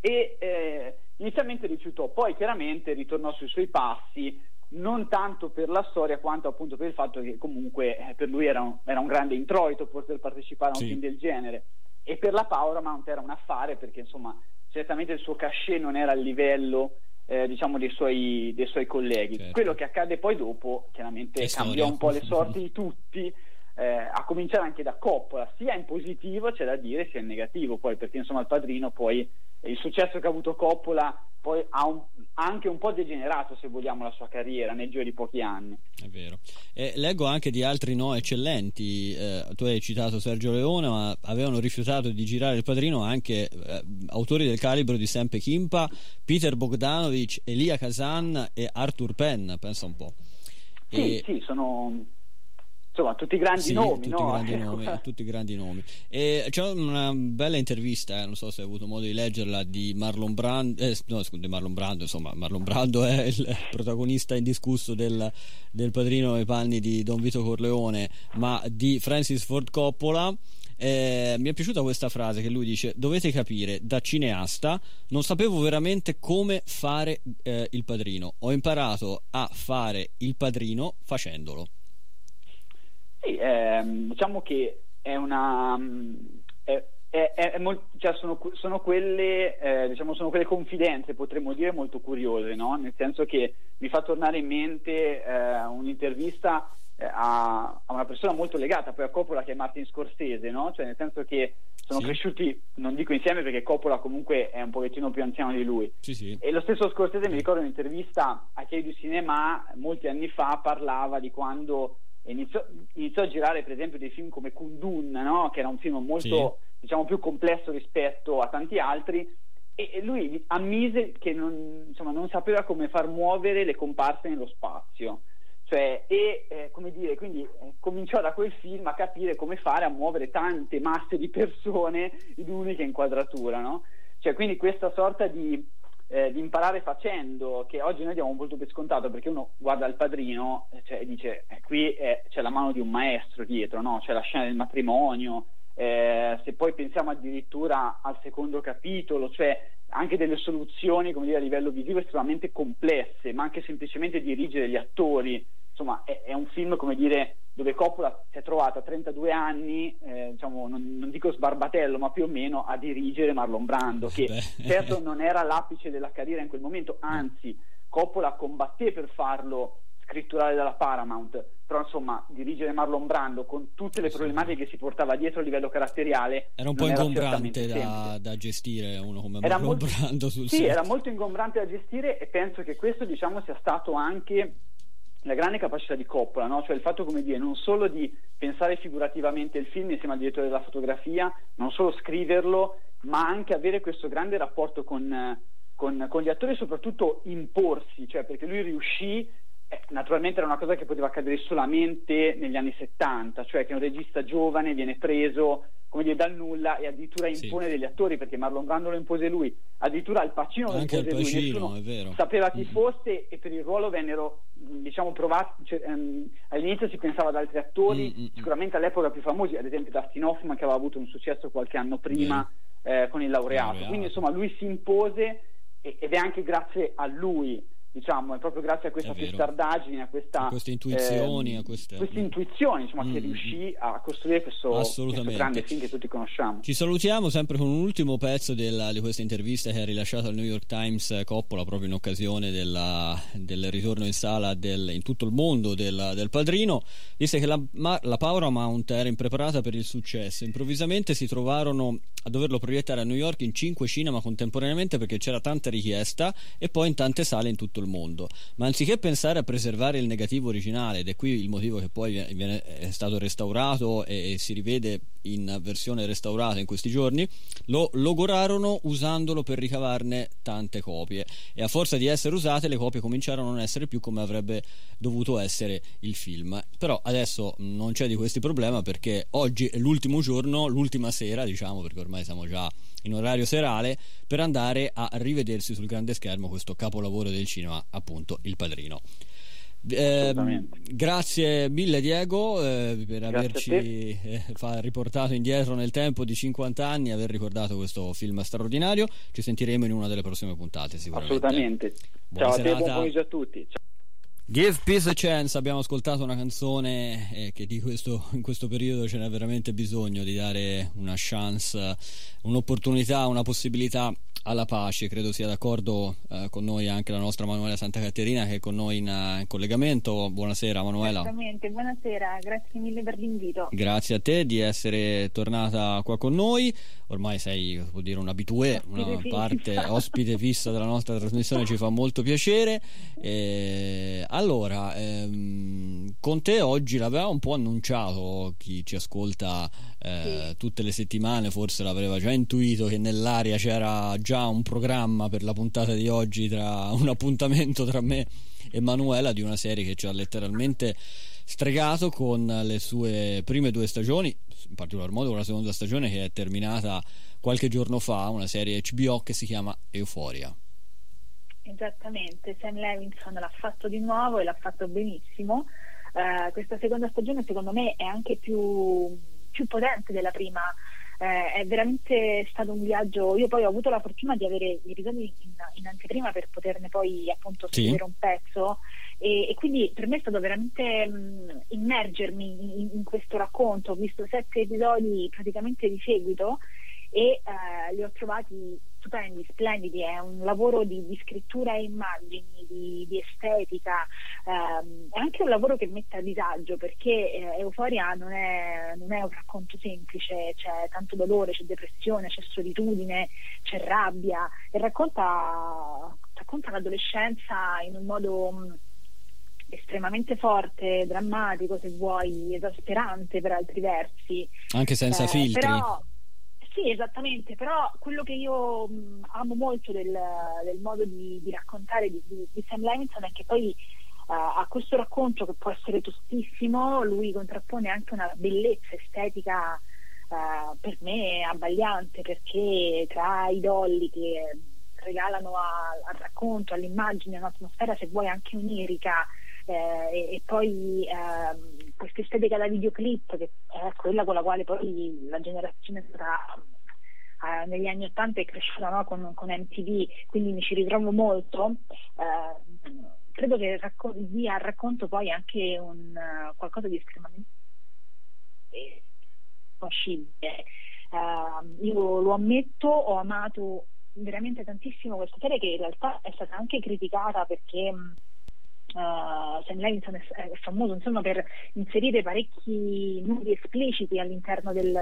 e eh, inizialmente rifiutò, poi chiaramente ritornò sui suoi passi non tanto per la storia quanto appunto per il fatto che comunque eh, per lui era un, era un, grande introito poter partecipare a un sì. film del genere e per la Paramount era un affare perché insomma certamente il suo cachet non era a livello eh, diciamo dei suoi, dei suoi colleghi certo. quello che accade poi dopo chiaramente cambiò un po' le *laughs* sorti di tutti eh, a cominciare anche da Coppola sia in positivo c'è da dire sia in negativo poi perché insomma il padrino poi il successo che ha avuto Coppola poi ha un, anche un po' degenerato, se vogliamo, la sua carriera nel giro di pochi anni. È vero. E leggo anche di altri no eccellenti. Eh, tu hai citato Sergio Leone, ma avevano rifiutato di girare il padrino anche eh, autori del calibro di Sempe Kimpa, Peter Bogdanovich, Elia Kazan e Arthur Penn. Pensa un po'. Sì, e... sì, sono insomma tutti grandi sì, nomi, tutti, no? grandi *laughs* nomi tutti grandi nomi. E c'è una bella intervista eh, non so se hai avuto modo di leggerla di Marlon Brando eh, no di Marlon Brando insomma Marlon Brando è il protagonista indiscusso del, del padrino ai panni di Don Vito Corleone ma di Francis Ford Coppola. Eh, mi è piaciuta questa frase che lui dice dovete capire da cineasta non sapevo veramente come fare eh, il padrino. Ho imparato a fare il padrino facendolo sì, ehm, diciamo che è una... È, è, è molt- cioè sono, sono, quelle, eh, diciamo sono, quelle, confidenze, potremmo dire, molto curiose, no? nel senso che mi fa tornare in mente eh, un'intervista eh, a, a, una persona molto legata poi a Coppola che è Martin Scorsese, no? cioè nel senso che sono sì. cresciuti, non dico insieme perché Coppola comunque è un pochettino più anziano di lui. Sì, sì. E lo stesso Scorsese, mi ricordo in un'intervista a Chiedi Cinema molti anni fa, parlava di quando iniziò, iniziò, a girare per esempio dei film come Kundun, no? che era un film molto sì. diciamo, più complesso rispetto a tanti altri e lui ammise che non, insomma, non sapeva come far muovere le comparse nello spazio. Cioè, e eh, come dire, quindi eh, cominciò da quel film a capire come fare a muovere tante masse di persone in un'unica inquadratura, no? Cioè, quindi questa sorta di eh, di imparare facendo, che oggi noi diamo molto per scontato perché uno guarda il padrino eh, cioè, e dice eh, qui è, c'è la mano di un maestro dietro, no? c'è la scena del matrimonio, eh, se poi pensiamo addirittura al secondo capitolo, cioè anche delle soluzioni dire, a livello visivo estremamente complesse, ma anche semplicemente dirigere gli attori, insomma è, è un film come dire dove Coppola si è trovato a 32 anni, eh, diciamo, non, non, dico sbarbatello, ma più o meno a dirigere Marlon Brando, che Beh. *laughs* certo non era l'apice della carriera in quel momento, anzi Coppola combatté per farlo scritturale dalla Paramount, però insomma dirigere Marlon Brando con tutte le problematiche che si portava dietro a livello caratteriale era un po' ingombrante da, da, gestire uno come era Marlon molto, Brando sul sì, set. era molto ingombrante da gestire e penso che questo diciamo sia stato anche la grande capacità di Coppola, no? cioè il fatto come dire, non solo di pensare figurativamente il film insieme al direttore della fotografia, non solo scriverlo, ma anche avere questo grande rapporto con, con, con gli attori e soprattutto imporsi, cioè perché lui riuscì eh, naturalmente era una cosa che poteva accadere solamente negli anni 70, cioè che un regista giovane viene preso come dire, dal nulla e addirittura impone sì. degli attori perché Marlon Brando lo impose lui, addirittura Al Pacino lo impose Pacino, lui, nessuno sapeva chi mm-hmm. fosse e per il ruolo vennero diciamo provati, cioè, um, all'inizio si pensava ad altri attori, mm-hmm. sicuramente all'epoca più famosi, ad esempio Dustin Hoffman che aveva avuto un successo qualche anno prima eh, con il laureato. laureato. Quindi insomma lui si impose ed è anche grazie a lui diciamo, è proprio grazie a questa testardaggine, a, questa, a queste intuizioni, eh, a queste, queste intuizioni insomma, mm. che riuscì a costruire questo, questo, grande film che tutti conosciamo. Ci salutiamo sempre con un ultimo pezzo della, di questa intervista che ha rilasciato al New York Times Coppola proprio in occasione della, del ritorno in sala del, in tutto il mondo del, del Padrino. Disse che la, ma, la Paramount era impreparata per il successo, improvvisamente si trovarono a doverlo proiettare a New York in cinque cinema contemporaneamente perché c'era tanta richiesta e poi in tante sale in tutto il mondo. Ma anziché pensare a preservare il negativo originale, ed è qui il motivo che poi viene, è stato restaurato e, e si rivede in versione restaurata in questi giorni, lo logorarono usandolo per ricavarne tante copie e a forza di essere usate le copie cominciarono a non essere più come avrebbe dovuto essere il film. Però adesso non c'è di questi problemi perché oggi è l'ultimo giorno, l'ultima sera, diciamo, perché ormai siamo già in orario serale, per andare a rivedersi sul grande schermo questo capolavoro del cinema, appunto Il Padrino. Eh, grazie mille Diego eh, per grazie averci eh, riportato indietro nel tempo di 50 anni e aver ricordato questo film straordinario. Ci sentiremo in una delle prossime puntate sicuramente. Assolutamente. Buona Ciao serata. a te, buon pomeriggio a tutti. Ciao. Give Peace a Chance, abbiamo ascoltato una canzone eh, che di questo, in questo periodo ce n'è veramente bisogno di dare una chance, un'opportunità, una possibilità alla pace. Credo sia d'accordo eh, con noi anche la nostra Manuela Santa Caterina che è con noi in, uh, in collegamento. Buonasera Manuela. Esattamente, buonasera, grazie mille per l'invito. Grazie a te di essere tornata qua con noi. Ormai sei, può dire, un abitué, una fissa. parte ospite fissa della nostra trasmissione, ci fa molto piacere. E, allora, ehm, con te oggi l'aveva un po' annunciato chi ci ascolta eh, sì. tutte le settimane, forse l'aveva già intuito che nell'aria c'era già un programma per la puntata di oggi, tra *laughs* un appuntamento tra me e Manuela di una serie che ci ha letteralmente stregato con le sue prime due stagioni, in particolar modo con la seconda stagione che è terminata qualche giorno fa, una serie HBO che si chiama Euphoria. Esattamente, Sam Levinson l'ha fatto di nuovo e l'ha fatto benissimo. Uh, questa seconda stagione secondo me è anche più, più potente della prima eh, è veramente stato un viaggio. Io poi ho avuto la fortuna di avere gli episodi in, in anteprima per poterne poi appunto sì. seguire un pezzo. E, e, quindi per me è stato veramente mh, immergermi in, in, questo racconto. Ho visto sette episodi praticamente di seguito e eh, li ho trovati stupendi, splendidi, è un lavoro di, di scrittura e immagini, di, di estetica, ehm, è anche un lavoro che mette a disagio perché eh, Euforia non è, non è, un racconto semplice, c'è tanto dolore, c'è depressione, c'è solitudine, c'è rabbia e racconta, racconta l'adolescenza in un modo mh, mm, estremamente forte, drammatico se vuoi, esasperante per altri versi. Anche senza eh, filtri. Però, sì, esattamente, però quello che io mh, amo molto del, del modo di, di raccontare di, di, di, Sam Levinson è che poi uh, a questo racconto che può essere tostissimo, lui contrappone anche una bellezza estetica uh, per me abbagliante, perché tra i dolli che regalano a, al racconto, all'immagine, un'atmosfera se vuoi anche onirica, eh, e, poi eh, questa estetica da videoclip che è quella con la quale poi la generazione sarà eh, negli anni 80 è cresciuta no? con, con, MTV, quindi mi ci ritrovo molto. Eh, credo che racco- dia al racconto poi anche un, uh, qualcosa di estremamente possibile. Uh, io lo ammetto, ho amato veramente tantissimo questa serie che in realtà è stata anche criticata perché uh, Sam Levinson è, è, famoso insomma, per inserire parecchi nudi espliciti all'interno del,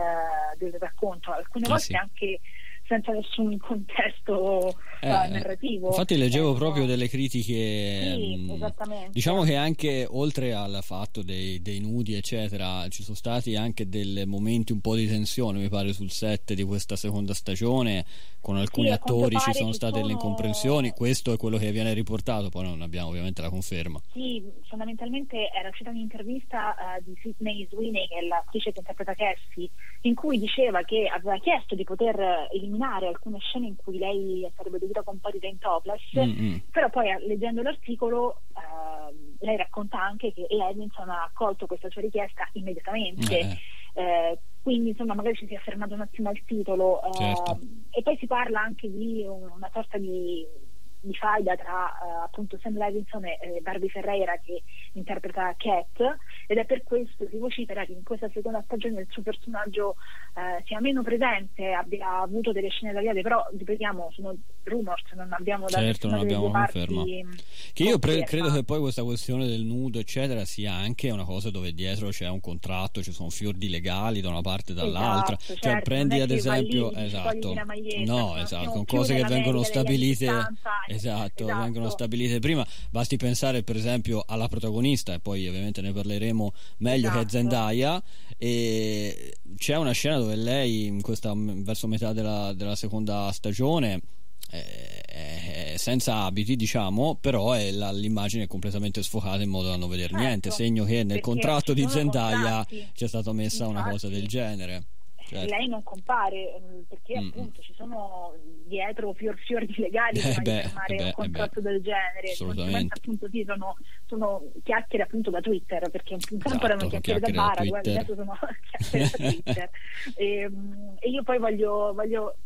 del racconto, alcune ah, volte sì. anche senza nessun *laughs* contesto eh, uh, narrativo. Infatti leggevo ecco. proprio delle critiche, sì, mh, mm, diciamo che anche oltre al fatto dei, dei, nudi eccetera, ci sono stati anche dei momenti un po' di tensione mi pare sul set di questa seconda stagione, con alcuni sì, attori ci sono state sono... delle incomprensioni, questo è quello che viene riportato, poi non abbiamo ovviamente la conferma. Sì, fondamentalmente era uscita un'intervista uh, di Sidney Sweeney, che è l'attrice che interpreta Cassie, in cui diceva che aveva chiesto di poter eliminare eliminare alcune scene in cui lei sarebbe dovuta comparire in topless, mm-hmm. però poi eh, leggendo l'articolo eh, lei racconta anche che Levinson ha accolto questa sua richiesta immediatamente. Eh. Eh, quindi insomma magari ci si è fermato un attimo al titolo certo. e poi si parla anche di una sorta di di faida tra uh, appunto Sam Levinson e, e Barbie Ferreira che interpreta Cat ed è per questo si vocifera che in questa seconda stagione il suo personaggio uh, sia meno presente, abbia avuto delle scene tagliate, però ripetiamo sono rumors, non abbiamo dato certo, non abbiamo conferma. Che io pre- credo che poi questa questione del nudo eccetera sia anche una cosa dove dietro c'è un contratto, ci sono fiordi legali da una parte e dall'altra, esatto, cioè certo, prendi ad esempio esatto. Maglietta, no, esatto, con cose che vengono stabilite esatto, esatto, vengono stabilite prima. Basti pensare, per esempio, alla protagonista, e poi ovviamente ne parleremo meglio esatto. che Zendaya. E c'è una scena dove lei, in questa, verso metà della, della seconda stagione, è senza abiti, diciamo, però è la, l'immagine è completamente sfocata in modo da non vedere certo, niente. Segno che nel contratto di Zendaya c'è stata messa Infatti. una cosa del genere certo. lei non compare mm, perché mm. appunto ci sono dietro fior fior di legali eh di firmare beh, un contratto beh, del genere. Assolutamente. Appunto sì sono, sono, chiacchiere appunto da Twitter perché un tempo esatto, erano chiacchiere, chiacchiere da bar adesso sono *laughs* chiacchiere da Twitter. *laughs* E, mm, e, io poi voglio, voglio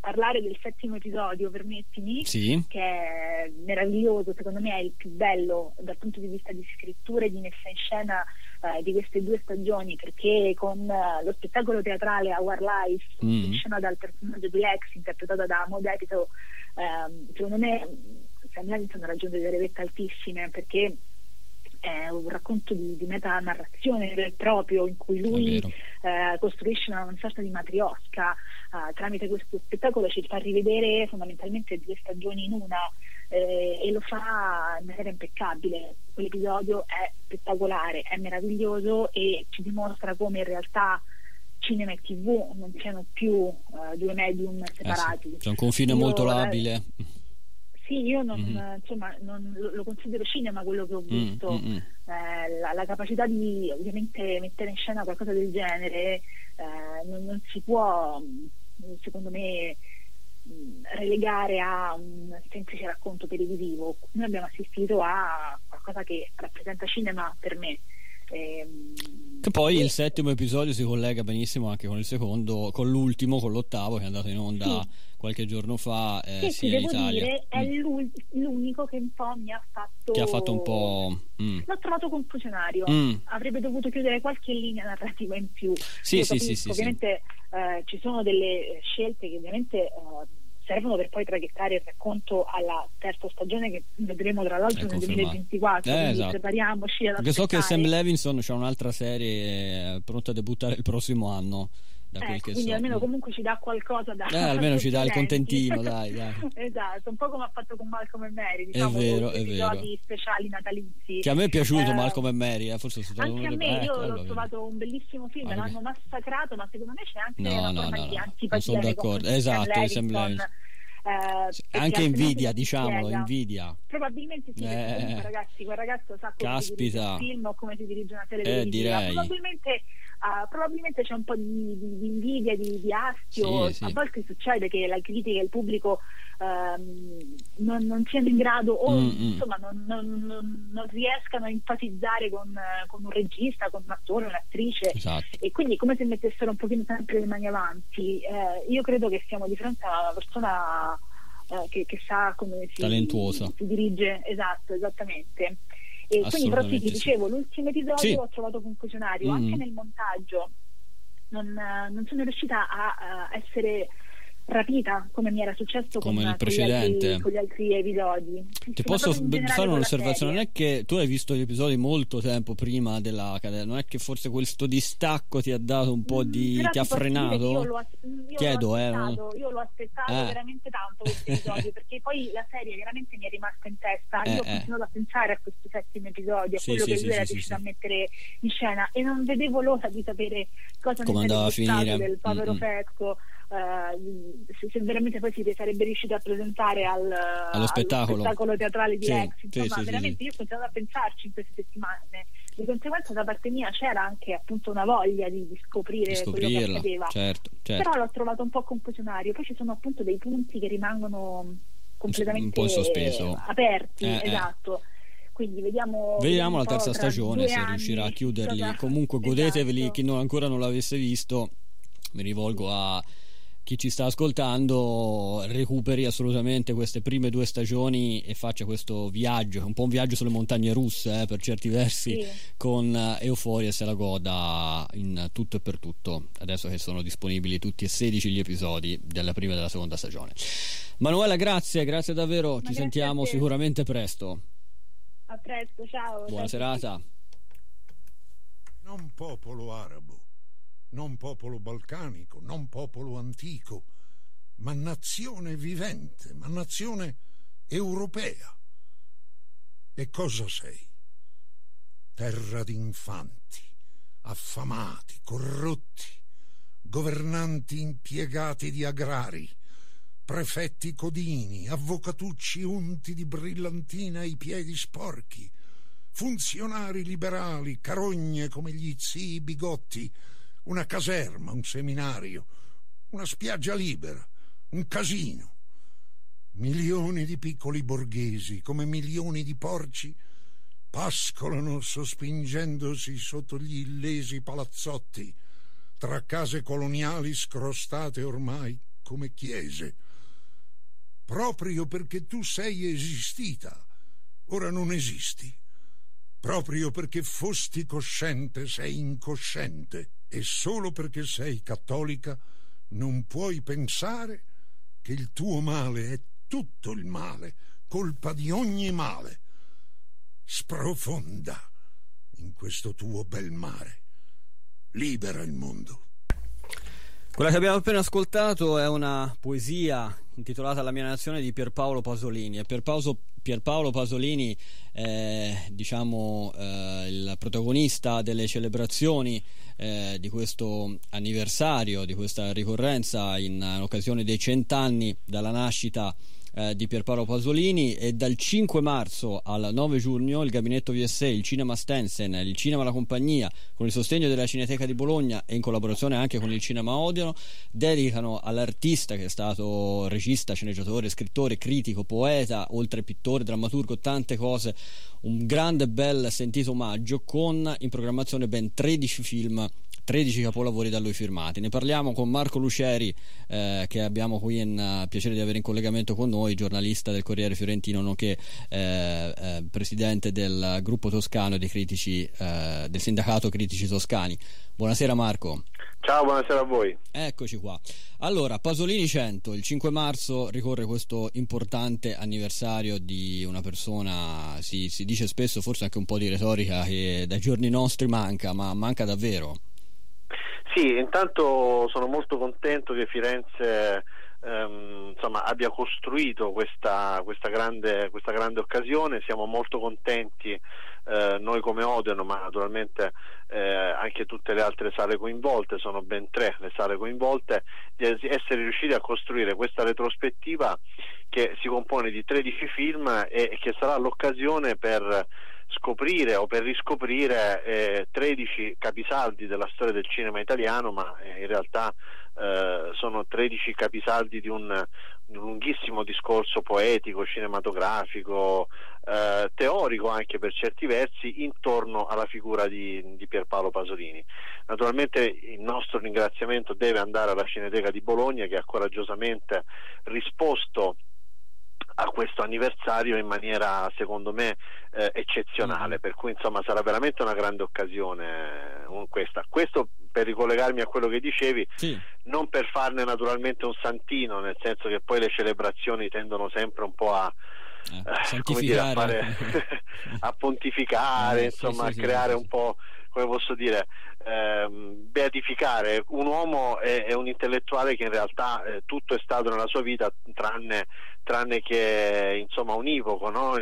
parlare del settimo episodio, permettimi, sì. che è meraviglioso, secondo me è il più bello dal punto di vista di scrittura e di messa in scena eh, di queste due stagioni perché con uh, lo spettacolo teatrale Our Life mm. in scena dal personaggio di Lex interpretato da Modetito ehm, secondo me Sam Levinson ha raggiunto delle vette altissime perché è un racconto di, di metanarrazione e proprio in cui lui eh, costruisce una, una, sorta di matriosca eh, tramite questo spettacolo ci fa rivedere fondamentalmente due stagioni in una eh, e lo fa in maniera impeccabile. Quell'episodio è spettacolare, è meraviglioso e ci dimostra come in realtà cinema e tv non siano più uh, due medium separati. Eh sì. C'è un confine io, molto labile. Sì, io non, mm-hmm. insomma, non, lo, considero cinema quello che ho mm, visto. Mm-hmm. Eh, la, la, capacità di ovviamente mettere in scena qualcosa del genere eh, non, non si può, secondo me, relegare a un semplice racconto televisivo. Noi abbiamo assistito a qualcosa che rappresenta cinema per me. Ehm, che poi il settimo episodio si collega benissimo anche con il secondo, con l'ultimo, con l'ottavo che è andato in onda sì. qualche giorno fa eh, sì, sia in Italia. Dire, è mm. l'unico che un po' mi ha fatto. Che ha fatto un po'. Mm. L'ho trovato confusionario. Mm. Avrebbe dovuto chiudere qualche linea narrativa in più. Sì, sì, sì, sì, Ovviamente eh, ci sono delle scelte che ovviamente. Eh, servono per poi traghettare il racconto alla terza stagione che vedremo tra l'altro nel 2024 eh, esatto. prepariamoci ad Perché so che Sam Levinson c'è un'altra serie eh, pronta a debuttare il prossimo anno da quel ecco, che quindi so. almeno comunque ci dà qualcosa da eh, almeno ci dà il *laughs* contentino dai, dai. *laughs* esatto un po' come ha fatto con Malcolm e Mary diciamo, è vero, è vero. speciali natalizi che a me è piaciuto eh, Malcolm e Mary eh, forse è stato anche a me io l'ho trovato un bellissimo film ah, l'hanno massacrato ma secondo me c'è anche no, una no, forma no, di no, antipatia sono d'accordo esatto Levinson eh, anche invidia, diciamolo, invidia. Probabilmente sì, eh, comunque, ragazzi, quel ragazzo sa come caspita. si dirige un film o come si dirige una serie eh, direi. Probabilmente, uh, probabilmente, c'è un po' di, di, di invidia, di, di astio. Sì, sì. A volte succede che la critica e il pubblico uh, non, non, siano in grado o mm-hmm. insomma non, non, non, riescano a enfatizzare con, con, un regista, con un attore, un'attrice. Esatto. E quindi come se mettessero un pochino sempre le mani avanti. Eh, io credo che siamo di fronte a una persona eh, che, che, sa come si, si dirige, esatto, esattamente. E quindi però sì, ti dicevo, l'ultimo episodio sì. ho trovato confusionario, mm. anche nel montaggio non, non sono riuscita a, a essere rapita come mi era successo come con, il precedente. Con gli, altri, con gli altri episodi. Ti posso fare un'osservazione? Non è che tu hai visto gli episodi molto tempo prima della cadena, non è che forse questo distacco ti ha dato un po' di. Mm, ti ha frenato? Io, lo, io Chiedo, l'ho eh. Io l'ho aspettato eh. veramente tanto questo *laughs* episodio perché poi la serie veramente mi è rimasta in testa. Eh, io ho eh. continuato a pensare a questo settimo episodio, a sì, quello sì, che lui era riuscito a mettere in scena e non vedevo l'ora di sapere cosa Come ne a sarebbe stato finire. del povero Mm-mm. Fecco. Uh, se, se, veramente poi si sarebbe riuscito a presentare al, allo spettacolo, spettacolo teatrale di sì, sì, insomma sì, veramente sì, io ho continuato a pensarci in queste settimane di conseguenza da parte mia c'era anche appunto una voglia di, di scoprire di quello che accadeva certo, certo. però l'ho trovato un po' confusionario poi ci sono appunto dei punti che rimangono completamente un po' in sospeso aperti Eh, eh. esatto quindi vediamo, vediamo la terza stagione se riuscirà a chiuderli. Comunque godeteveli, esatto. chi non, ancora non l'avesse visto, mi rivolgo a chi ci sta ascoltando recuperi assolutamente queste prime due stagioni e faccia questo viaggio, un po' un viaggio sulle montagne russe eh, per certi versi, sì. con uh, Euforia e se la goda in tutto e per tutto, adesso che sono disponibili tutti e 16 gli episodi della prima e della seconda stagione. Manuela, grazie, grazie davvero, Ma ci sentiamo sicuramente presto. A presto, ciao. Buona ciao serata. Non popolo arabo non popolo balcanico, non popolo antico, ma nazione vivente, ma nazione europea. E cosa sei? Terra di infanti, affamati, corrotti, governanti impiegati di agrari, prefetti codini, avvocatucci unti di brillantina ai piedi sporchi, funzionari liberali, carogne come gli zii bigotti, una caserma, un seminario, una spiaggia libera, un casino. Milioni di piccoli borghesi, come milioni di porci, pascolano sospingendosi sotto gli illesi palazzotti, tra case coloniali scrostate ormai come chiese. Proprio perché tu sei esistita, ora non esisti. Proprio perché fosti cosciente, sei incosciente e solo perché sei cattolica non puoi pensare che il tuo male è tutto il male, colpa di ogni male. Sprofonda in questo tuo bel mare. Libera il mondo. Quella che abbiamo appena ascoltato è una poesia intitolata La mia nazione di Pierpaolo Pasolini. E Pierpaolo, Pierpaolo Pasolini è diciamo, eh, il protagonista delle celebrazioni eh, di questo anniversario, di questa ricorrenza in, in occasione dei cent'anni dalla nascita eh, di Pierpaolo Pasolini e dal 5 marzo al 9 giugno il gabinetto VSE, il Cinema Stensen, il Cinema La Compagnia con il sostegno della Cineteca di Bologna e in collaborazione anche con il Cinema Odeon dedicano all'artista che è stato regista, sceneggiatore, scrittore, critico, poeta, oltre pittore, drammaturgo, tante cose, un grande bel sentito omaggio con in programmazione ben 13 film 13 capolavori da lui firmati. Ne parliamo con Marco Luceri, eh, che abbiamo qui in uh, piacere di avere in collegamento con noi, giornalista del Corriere Fiorentino, nonché eh, eh, presidente del gruppo toscano dei critici, eh, del sindacato Critici Toscani. Buonasera Marco. Ciao, buonasera a voi. Eccoci qua. Allora, Pasolini 100, il 5 marzo ricorre questo importante anniversario di una persona, si, si dice spesso, forse anche un po' di retorica, che dai giorni nostri manca, ma manca davvero. Sì, intanto sono molto contento che Firenze ehm, insomma, abbia costruito questa, questa, grande, questa, grande, occasione, siamo molto contenti eh, noi come Odeon, ma naturalmente eh, anche tutte le altre sale coinvolte, sono ben tre le sale coinvolte, di essere riusciti a costruire questa retrospettiva che si compone di 13 film e che sarà l'occasione per scoprire o per riscoprire eh, 13 capisaldi della storia del cinema italiano, ma eh, in realtà eh, sono 13 capisaldi di un, un, lunghissimo discorso poetico, cinematografico, eh, teorico anche per certi versi, intorno alla figura di, di Pierpaolo Pasolini. Naturalmente il nostro ringraziamento deve andare alla Cineteca di Bologna che ha coraggiosamente risposto a questo anniversario in maniera secondo me eh, eccezionale, mm. per cui insomma sarà veramente una grande occasione eh, questa. Questo per ricollegarmi a quello che dicevi, sì. non per farne naturalmente un santino, nel senso che poi le celebrazioni tendono sempre un po' a, eh, eh dire, a, fare, *laughs* *laughs* a pontificare, eh, insomma, sì, sì, a creare un po' come posso dire, ehm, beatificare un uomo e, e, un intellettuale che in realtà eh, tutto è stato nella sua vita tranne, tranne che insomma univoco, no?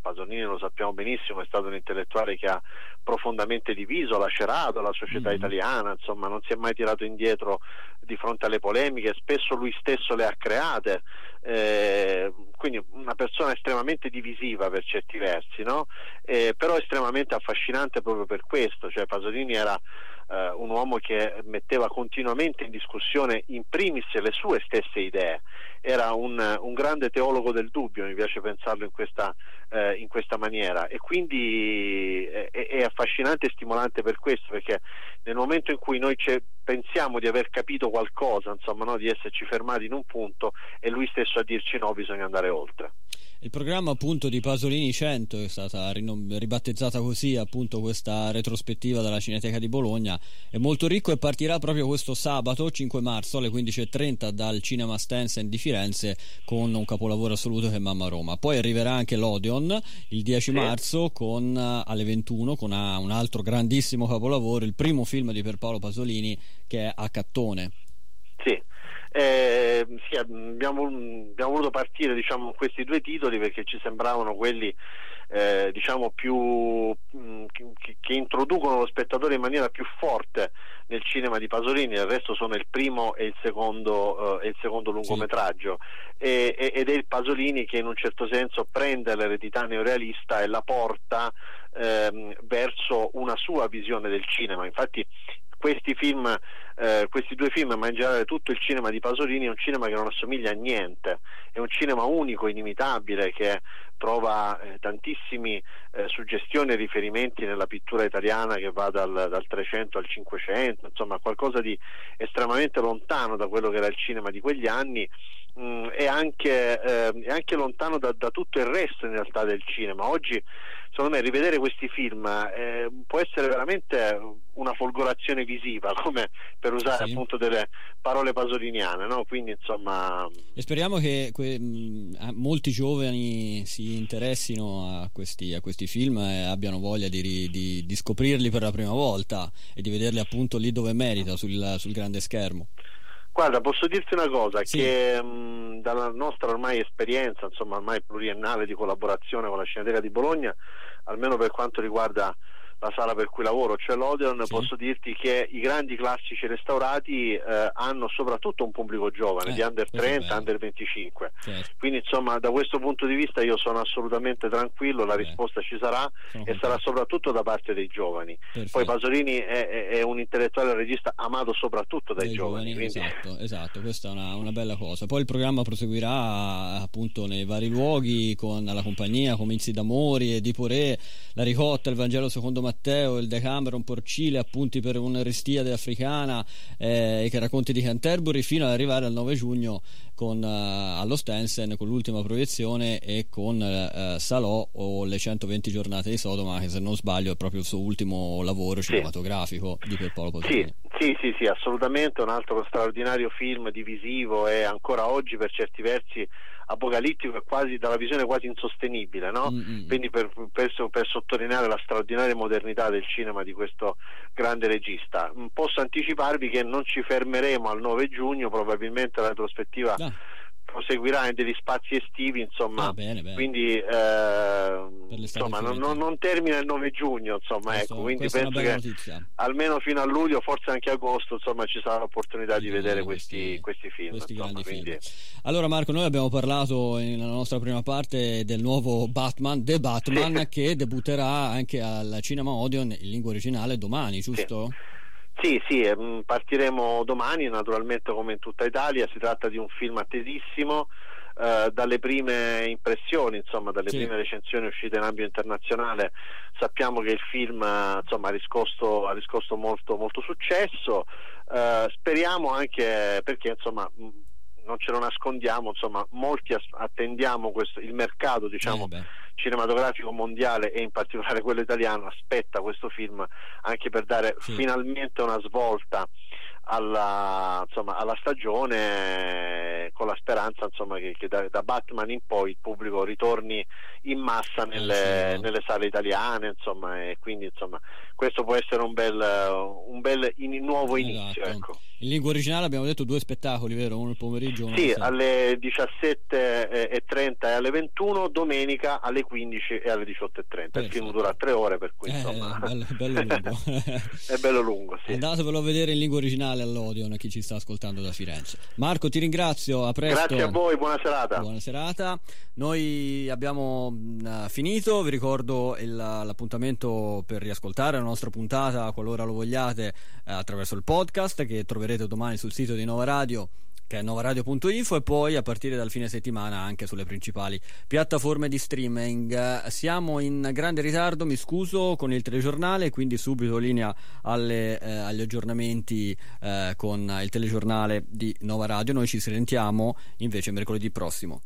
Pasolini lo sappiamo benissimo, è stato un intellettuale che ha profondamente diviso, lacerato la società mm-hmm. italiana, insomma non si è mai tirato indietro di fronte alle polemiche, spesso lui stesso le ha create, eh, quindi una persona estremamente divisiva per certi versi, no? eh, però estremamente affascinante proprio per questo, cioè Pasolini era eh, un uomo che metteva continuamente in discussione in primis le sue stesse idee, era un, un grande teologo del dubbio, mi piace pensarlo in questa, eh, in questa maniera e quindi è, è, affascinante e stimolante per questo perché nel momento in cui noi pensiamo di aver capito qualcosa, insomma, no, di esserci fermati in un punto, è lui stesso a dirci no, bisogna andare oltre. Il programma appunto di Pasolini 100 è stata ribattezzata così appunto questa retrospettiva dalla Cineteca di Bologna. È molto ricco e partirà proprio questo sabato 5 marzo alle 15.30 dal Cinema Stensen di Firenze con un capolavoro assoluto che è Mamma Roma. Poi arriverà anche l'Odeon il 10 marzo con, alle 21 con un altro grandissimo capolavoro il primo film di Pierpaolo Pasolini che è A Cattone. sì eh, sì, abbiamo, abbiamo, voluto partire diciamo, con questi due titoli perché ci sembravano quelli eh, diciamo più, mh, mm, che, che, introducono lo spettatore in maniera più forte nel cinema di Pasolini, il resto sono il primo e il secondo, uh, il secondo lungometraggio sì. e, ed è il Pasolini che in un certo senso prende l'eredità neorealista e la porta ehm, verso una sua visione del cinema. Infatti questi film, eh, questi due film, ma in generale tutto il cinema di Pasolini è un cinema che non assomiglia a niente, è un cinema unico, inimitabile, che trova eh, tantissime eh, suggestioni e riferimenti nella pittura italiana che va dal, dal 300 al 500, insomma qualcosa di estremamente lontano da quello che era il cinema di quegli anni mh, mm, è, anche, eh, anche, lontano da, da, tutto il resto in realtà del cinema. Oggi secondo me rivedere questi film eh, può essere veramente una folgorazione visiva, *laughs* come per usare sì. appunto delle parole pasoliniane, no? quindi insomma... E speriamo che que- molti giovani si interessino a questi, a questi film e abbiano voglia di, di, di, scoprirli per la prima volta e di vederli appunto lì dove merita, sul, sul grande schermo. Guarda, posso dirti una cosa, sì. che mh, dalla nostra ormai esperienza, insomma ormai pluriennale di collaborazione con la Cineteca di Bologna, almeno per quanto riguarda la sala per cui lavoro, cioè l'Odeon, sì. posso dirti che i grandi classici restaurati eh, hanno soprattutto un pubblico giovane, eh, di under 30, under 25. Certo. Quindi insomma da questo punto di vista io sono assolutamente tranquillo, la risposta ci sarà sono e sarà soprattutto da parte dei giovani. Perfetto. Poi Pasolini è, è, è, un intellettuale regista amato soprattutto dai, dai giovani. giovani esatto, esatto, questa è una, una, bella cosa. Poi il programma proseguirà appunto nei vari luoghi con la compagnia, Comizi d'Amori e di Poré, la ricotta, il Vangelo secondo Matteo Matteo, il Decameron, Porcile, appunti per un'Aristiade africana eh, che racconti di Canterbury, fino ad arrivare al 9 giugno con, uh, allo Stensen con l'ultima proiezione e con uh, Salò o le 120 giornate di Sodoma, che se non sbaglio è proprio il suo ultimo lavoro sì. cinematografico di Pierpaolo Pasolini. Sì, sì, sì, sì, assolutamente, un altro straordinario film divisivo e ancora oggi per certi versi apocalittico e quasi dalla visione quasi insostenibile, no? mm-hmm. quindi per, per, per, sottolineare la straordinaria modernità del cinema di questo grande regista. Mm, posso anticiparvi che non ci fermeremo al 9 giugno, probabilmente la retrospettiva ah proseguirà in degli spazi estivi, insomma, ah, bene, bene. quindi eh, insomma, non, non, termina il 9 giugno, insomma, questo, ecco, quindi penso che notizia. almeno fino a luglio, forse anche agosto, insomma, ci sarà l'opportunità di, di vedere questi, questi, film. Questi insomma, film. Allora Marco, noi abbiamo parlato nella nostra prima parte del nuovo Batman, The Batman, sì. che debutterà anche al Cinema Odeon in lingua originale domani, giusto? Sì. Sì, sì, ehm, partiremo domani, naturalmente come in tutta Italia, si tratta di un film attesissimo, eh, dalle prime impressioni, insomma, dalle sì. prime recensioni uscite in ambito internazionale, sappiamo che il film insomma, ha, riscosso, ha riscosso molto, molto successo, eh, speriamo anche perché insomma non ce lo nascondiamo, insomma, molti attendiamo questo, il mercato diciamo, eh cinematografico mondiale e in particolare quello italiano aspetta questo film anche per dare sì. finalmente una svolta alla, insomma, alla stagione con la speranza insomma, che, che da, da, Batman in poi il pubblico ritorni in massa nelle, nelle sale italiane insomma, e quindi insomma, questo può essere un bel, un bel in, nuovo esatto. inizio. Ecco. In lingua originale abbiamo detto due spettacoli, vero? Uno il pomeriggio uno Sì, alle 17.30 e alle 21, domenica alle 15 e alle 18.30. Il film dura tre ore, per cui eh, insomma... bello, bello *laughs* lungo. è bello lungo, sì. Andatevelo a vedere in lingua originale all'Odeon, chi ci sta ascoltando da Firenze. Marco, ti ringrazio, a presto. Grazie a voi, buona serata. Buona serata. Noi abbiamo uh, finito, vi ricordo il, l'appuntamento per riascoltare la nostra puntata qualora lo vogliate uh, attraverso il podcast che troverete domani sul sito di Nova Radio che è novaradio.info e poi a partire dal fine settimana anche sulle principali piattaforme di streaming. Siamo in grande ritardo, mi scuso, con il telegiornale, quindi subito linea alle, eh, agli aggiornamenti eh, con il telegiornale di Nova Radio. Noi ci sentiamo invece mercoledì prossimo.